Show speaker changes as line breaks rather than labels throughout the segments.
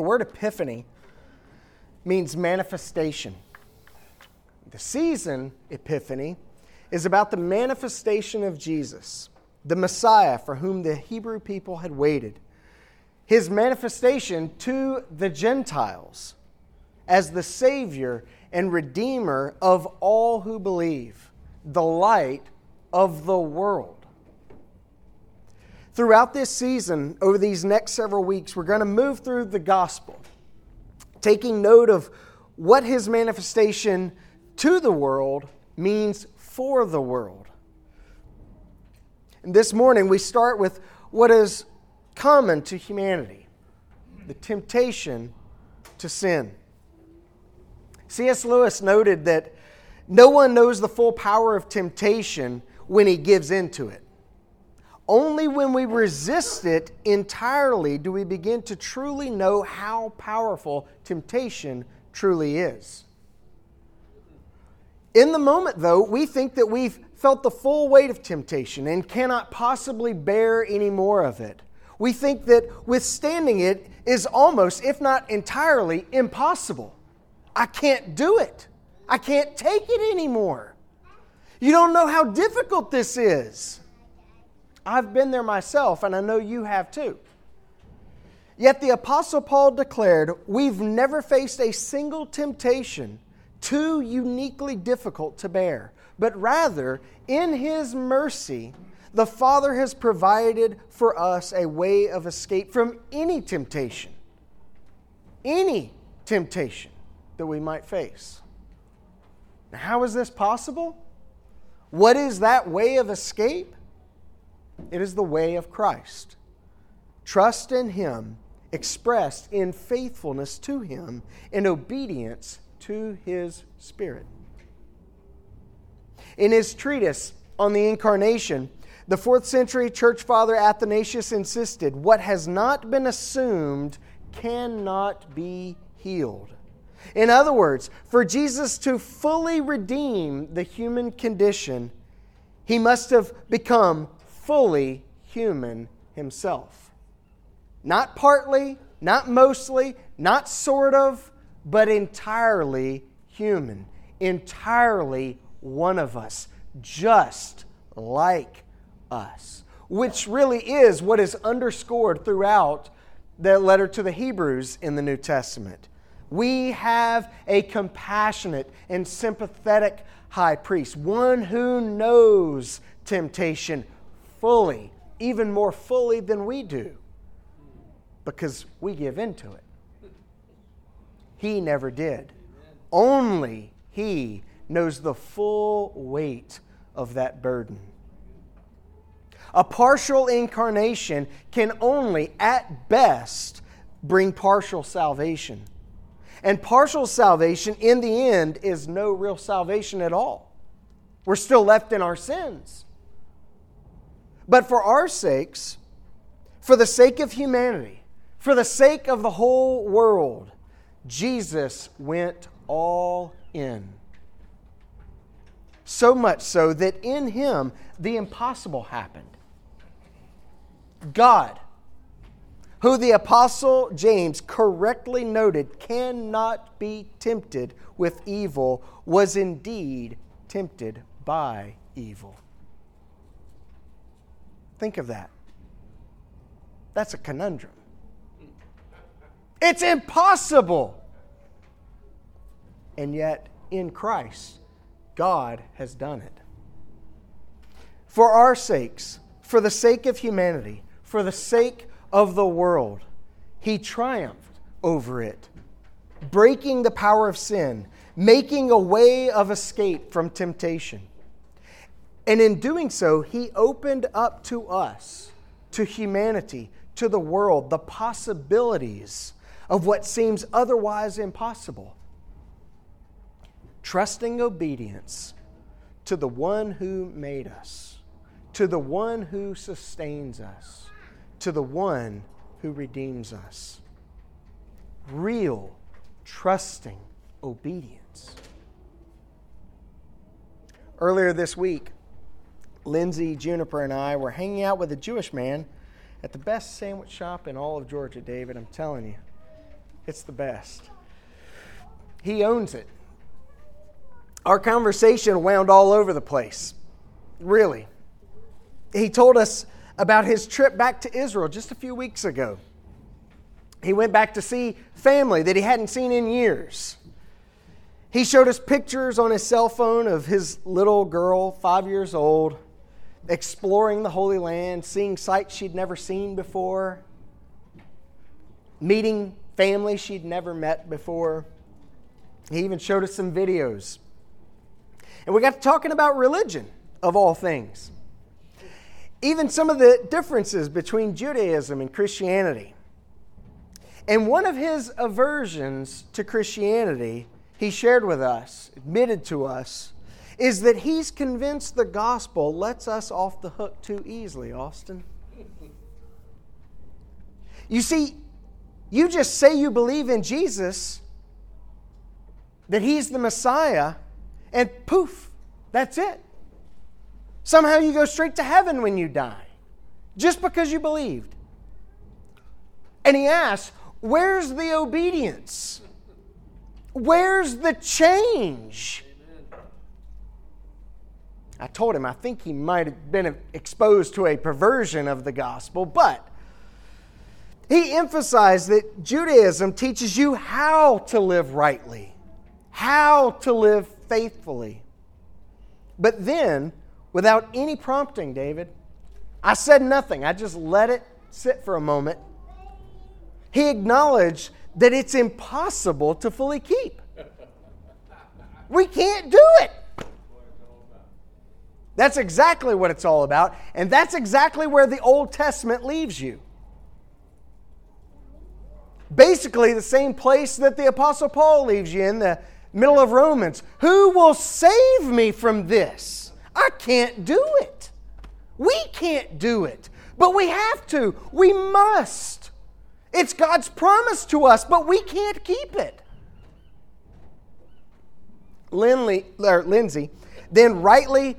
The word epiphany means manifestation. The season, Epiphany, is about the manifestation of Jesus, the Messiah for whom the Hebrew people had waited. His manifestation to the Gentiles as the Savior and Redeemer of all who believe, the light of the world. Throughout this season, over these next several weeks, we're going to move through the gospel, taking note of what his manifestation to the world means for the world. And this morning, we start with what is common to humanity the temptation to sin. C.S. Lewis noted that no one knows the full power of temptation when he gives into it. Only when we resist it entirely do we begin to truly know how powerful temptation truly is. In the moment, though, we think that we've felt the full weight of temptation and cannot possibly bear any more of it. We think that withstanding it is almost, if not entirely, impossible. I can't do it. I can't take it anymore. You don't know how difficult this is. I've been there myself, and I know you have too. Yet the Apostle Paul declared, We've never faced a single temptation too uniquely difficult to bear, but rather, in His mercy, the Father has provided for us a way of escape from any temptation. Any temptation that we might face. Now, how is this possible? What is that way of escape? It is the way of Christ. Trust in Him, expressed in faithfulness to Him, in obedience to His Spirit. In his treatise on the Incarnation, the fourth century church father Athanasius insisted what has not been assumed cannot be healed. In other words, for Jesus to fully redeem the human condition, he must have become fully human himself. Not partly, not mostly, not sort of, but entirely human, entirely one of us, just like us, which really is what is underscored throughout the letter to the Hebrews in the New Testament. We have a compassionate and sympathetic high priest, one who knows temptation fully, even more fully than we do, because we give into it. He never did. Only He knows the full weight of that burden. A partial incarnation can only, at best, bring partial salvation. And partial salvation, in the end, is no real salvation at all. We're still left in our sins. But for our sakes, for the sake of humanity, for the sake of the whole world, Jesus went all in. So much so that in him the impossible happened. God, who the Apostle James correctly noted cannot be tempted with evil, was indeed tempted by evil. Think of that. That's a conundrum. It's impossible. And yet, in Christ, God has done it. For our sakes, for the sake of humanity, for the sake of the world, He triumphed over it, breaking the power of sin, making a way of escape from temptation. And in doing so, he opened up to us, to humanity, to the world, the possibilities of what seems otherwise impossible. Trusting obedience to the one who made us, to the one who sustains us, to the one who redeems us. Real, trusting obedience. Earlier this week, Lindsay, Juniper, and I were hanging out with a Jewish man at the best sandwich shop in all of Georgia, David. I'm telling you, it's the best. He owns it. Our conversation wound all over the place, really. He told us about his trip back to Israel just a few weeks ago. He went back to see family that he hadn't seen in years. He showed us pictures on his cell phone of his little girl, five years old, exploring the Holy Land, seeing sights she'd never seen before, meeting family she'd never met before. He even showed us some videos. And we got to talking about religion, of all things. Even some of the differences between Judaism and Christianity. And one of his aversions to Christianity, he shared with us, admitted to us, is that he's convinced the gospel lets us off the hook too easily, Austin. You see, you just say you believe in Jesus, that he's the Messiah, and poof, that's it. Somehow you go straight to heaven when you die, just because you believed. And he asks, Where's the obedience? Where's the change? I told him I think he might have been exposed to a perversion of the gospel, but he emphasized that Judaism teaches you how to live rightly, how to live faithfully. But then, without any prompting, David, I said nothing. I just let it sit for a moment. He acknowledged that it's impossible to fully keep. We can't do it. That's exactly what it's all about, and that's exactly where the Old Testament leaves you. Basically, the same place that the Apostle Paul leaves you in the middle of Romans. Who will save me from this? I can't do it. We can't do it, but we have to. We must. It's God's promise to us, but we can't keep it. Lindley, Lindsay then rightly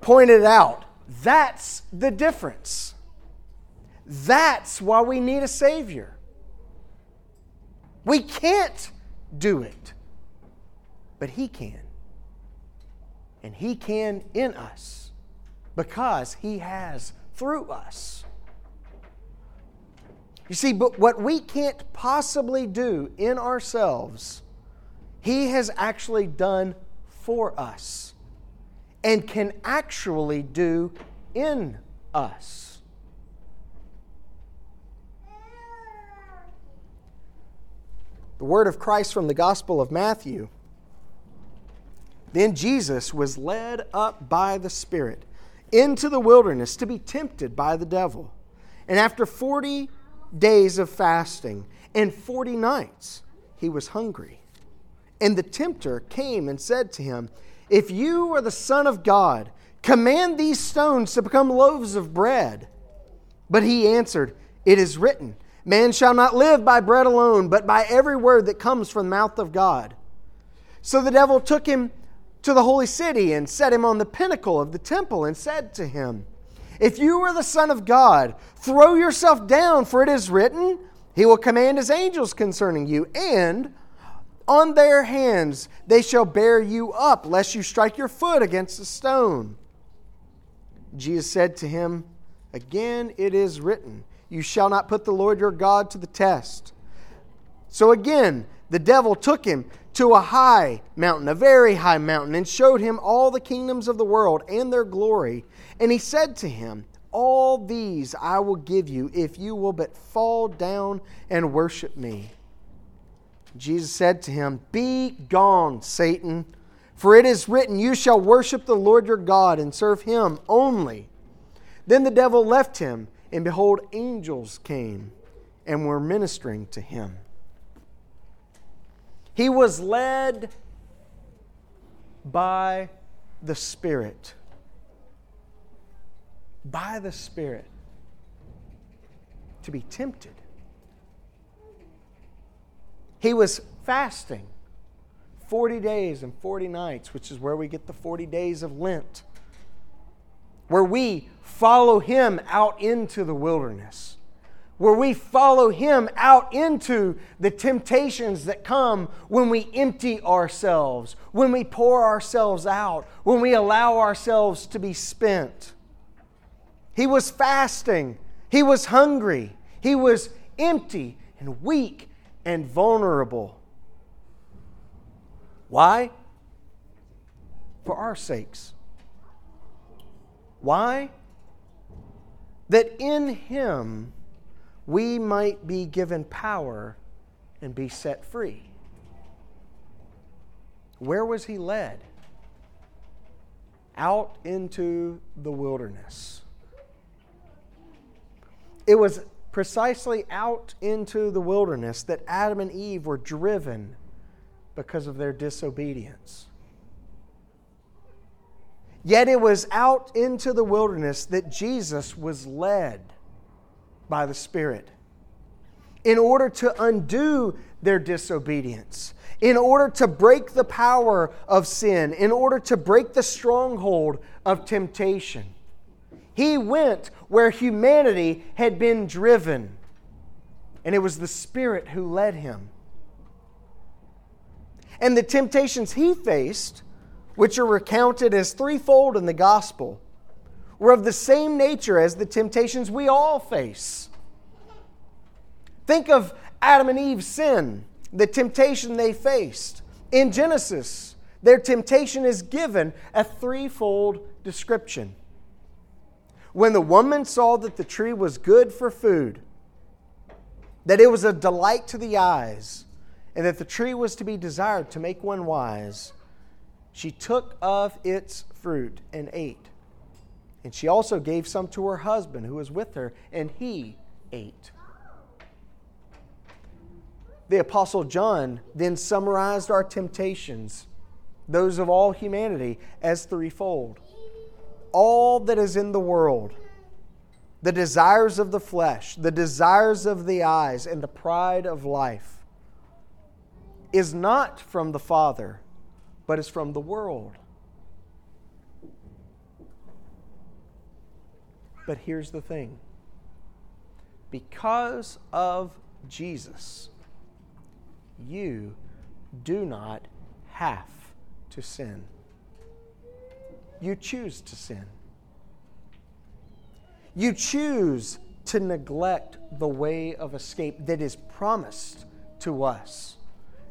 pointed out. That's the difference. That's why we need a Savior. We can't do it, but He can. And He can in us because He has through us. You see, but what we can't possibly do in ourselves, He has actually done for us and can actually do in us. The word of Christ from the Gospel of Matthew. Then Jesus was led up by the Spirit into the wilderness to be tempted by the devil. And after 40 days of fasting and 40 nights, he was hungry. And the tempter came and said to him, if you are the Son of God, command these stones to become loaves of bread. But he answered, It is written, Man shall not live by bread alone, but by every word that comes from the mouth of God. So the devil took him to the holy city and set him on the pinnacle of the temple and said to him, If you are the Son of God, throw yourself down, for it is written, He will command His angels concerning you, and on their hands they shall bear you up, lest you strike your foot against a stone. Jesus said to him, Again it is written, You shall not put the Lord your God to the test. So again, the devil took him to a high mountain, a very high mountain, and showed him all the kingdoms of the world and their glory. And he said to him, All these I will give you if you will but fall down and worship me. Jesus said to him, Be gone, Satan, for it is written, You shall worship the Lord your God and serve him only. Then the devil left him, and behold, angels came and were ministering to him. He was led by the Spirit. By the Spirit to be tempted. He was fasting 40 days and 40 nights, which is where we get the 40 days of Lent, where we follow him out into the wilderness where we follow him out into the temptations that come when we empty ourselves, when we pour ourselves out, when we allow ourselves to be spent. He was fasting, he was hungry, he was empty and weak and vulnerable. Why? For our sakes. Why? That in Him we might be given power and be set free. Where was He led? Out into the wilderness. It was precisely out into the wilderness that Adam and Eve were driven because of their disobedience. Yet it was out into the wilderness that Jesus was led by the Spirit in order to undo their disobedience, in order to break the power of sin, in order to break the stronghold of temptation. He went where humanity had been driven, and it was the Spirit who led him. And the temptations he faced, which are recounted as threefold in the gospel, were of the same nature as the temptations we all face. Think of Adam and Eve's sin, the temptation they faced. In Genesis, their temptation is given a threefold description. When the woman saw that the tree was good for food, that it was a delight to the eyes, and that the tree was to be desired to make one wise, she took of its fruit and ate. And she also gave some to her husband who was with her, and he ate. The Apostle John then summarized our temptations, those of all humanity, as threefold. All that is in the world, the desires of the flesh, the desires of the eyes, and the pride of life is not from the Father, but is from the world. But here's the thing because of Jesus, you do not have to sin. You choose to sin. You choose to neglect the way of escape that is promised to us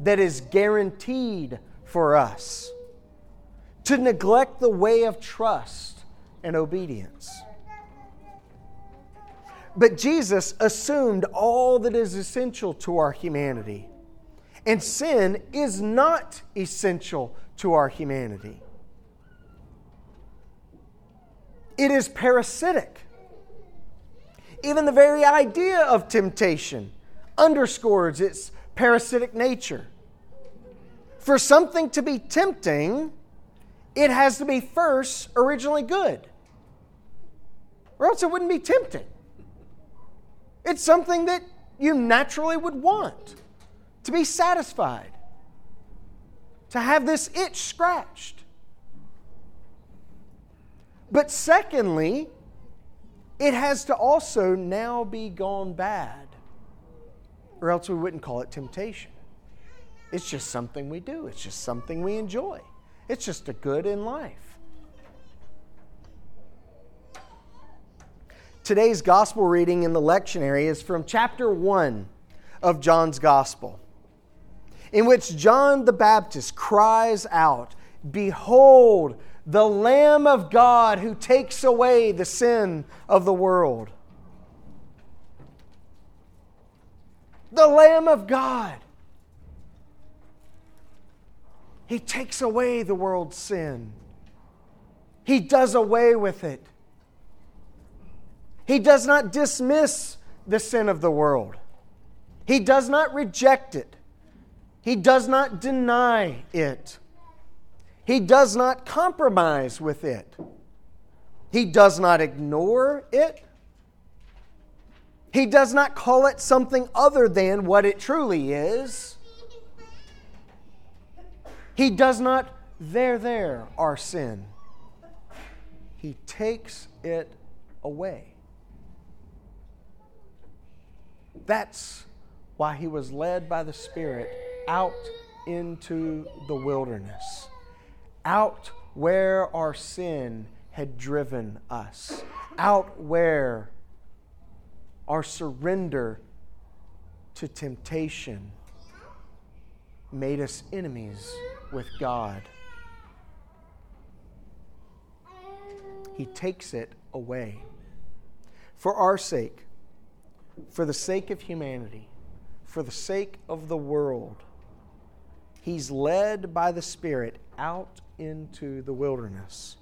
that is guaranteed for us, to neglect the way of trust and obedience. But Jesus assumed all that is essential to our humanity. And sin is not essential to our humanity. It is parasitic. Even the very idea of temptation underscores its parasitic nature. For something to be tempting, it has to be first originally good, or else it wouldn't be tempting. It's something that you naturally would want to be satisfied, to have this itch scratched. But secondly, it has to also now be gone bad or else we wouldn't call it temptation. It's just something we do, it's just something we enjoy, it's just a good in life. Today's gospel reading in the lectionary is from chapter 1 of John's gospel, in which John the Baptist cries out, Behold, the Lamb of God who takes away the sin of the world. the Lamb of God. He takes away the world's sin. He does away with it. He does not dismiss the sin of the world. He does not reject it. He does not deny it. He does not compromise with it. He does not ignore it. He does not call it something other than what it truly is. He does not there, there, our sin. He takes it away. That's why he was led by the Spirit out into the wilderness, out where our sin had driven us, out where our surrender to temptation made us enemies with God. He takes it away. For our sake, for the sake of humanity, for the sake of the world, He's led by the Spirit out into the wilderness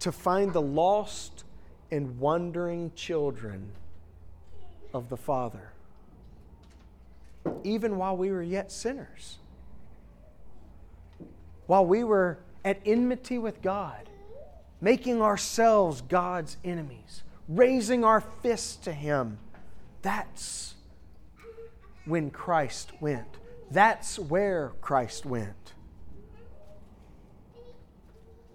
to find the lost and wandering children of the Father, even while we were yet sinners, while we were at enmity with God, making ourselves God's enemies, raising our fists to Him. That's when Christ went. That's where Christ went.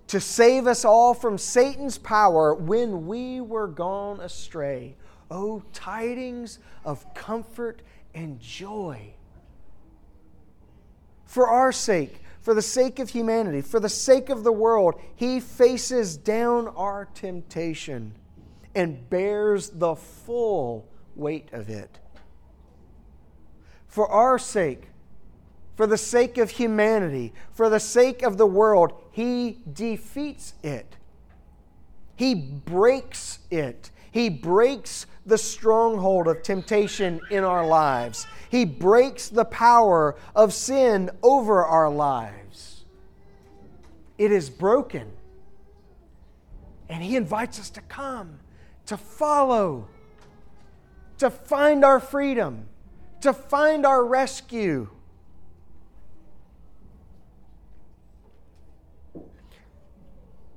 To save us all from Satan's power when we were gone astray. Oh, tidings of comfort and joy. For our sake, for the sake of humanity, for the sake of the world, he faces down our temptation and bears the full weight of it. For our sake, for the sake of humanity, for the sake of the world, he defeats it. He breaks it. He breaks the stronghold of temptation in our lives. He breaks the power of sin over our lives. It is broken. And He invites us to come, to follow, to find our freedom, to find our rescue.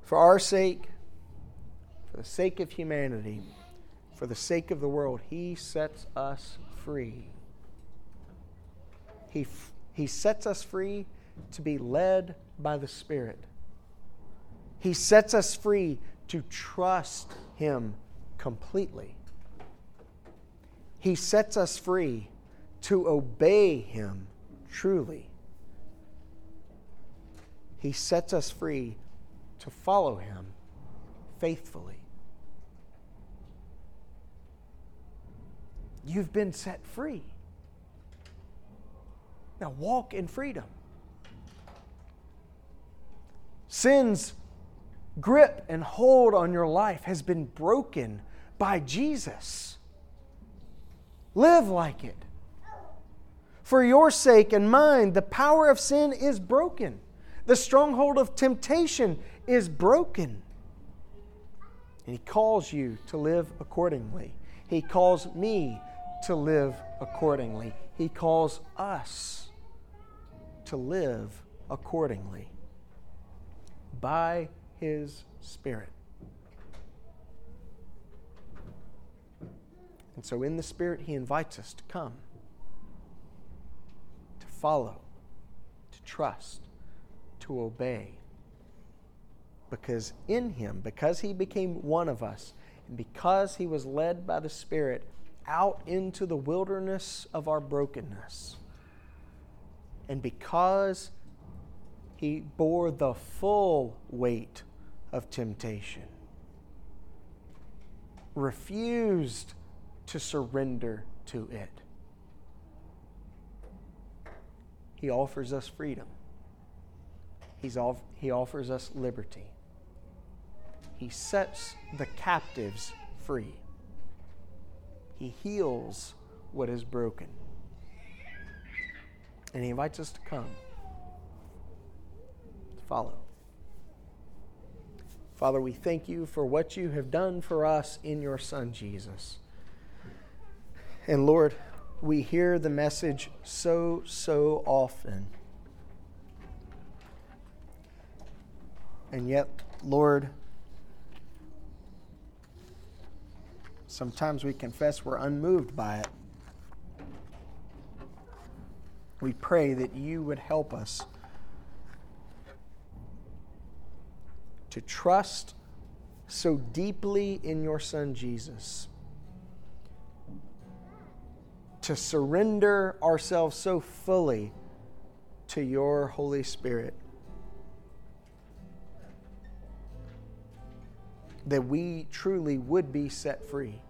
For our sake, for the sake of humanity, for the sake of the world, He sets us free. He, he sets us free to be led by the Spirit. He sets us free to trust Him completely. He sets us free to obey Him truly. He sets us free to follow Him faithfully. You've been set free. Now walk in freedom. Sin's grip and hold on your life has been broken by Jesus. Live like it. For your sake and mine, the power of sin is broken. The stronghold of temptation is broken. And He calls you to live accordingly. He calls me to live accordingly. He calls us to live accordingly by His Spirit. And so, in the Spirit, He invites us to come, to follow, to trust, to obey. Because in Him, because He became one of us, and because He was led by the Spirit, out into the wilderness of our brokenness. And because he bore the full weight of temptation, refused to surrender to it, he offers us freedom. He's off, he offers us liberty. He sets the captives free. He heals what is broken. And He invites us to come, to follow. Father, we thank you for what you have done for us in your Son, Jesus. And Lord, we hear the message so, so often. And yet, Lord, sometimes we confess we're unmoved by it. We pray that you would help us to trust so deeply in your Son Jesus, to surrender ourselves so fully to your Holy Spirit. That we truly would be set free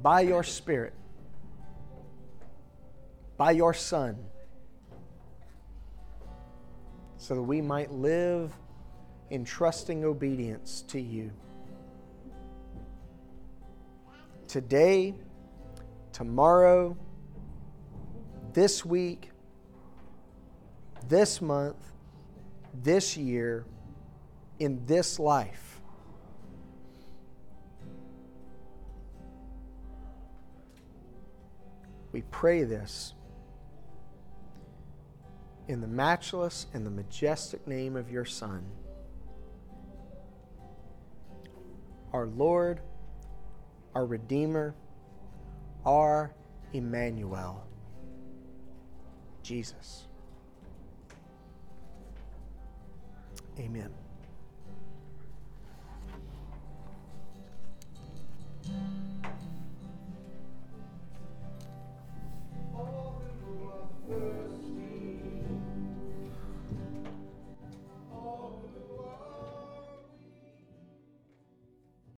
by your Spirit, by your Son, so that we might live in trusting obedience to you. Today, tomorrow, this week, this month, this year, in this life. We pray this in the matchless and the majestic name of your Son, our Lord, our Redeemer, our Emmanuel, Jesus. Amen.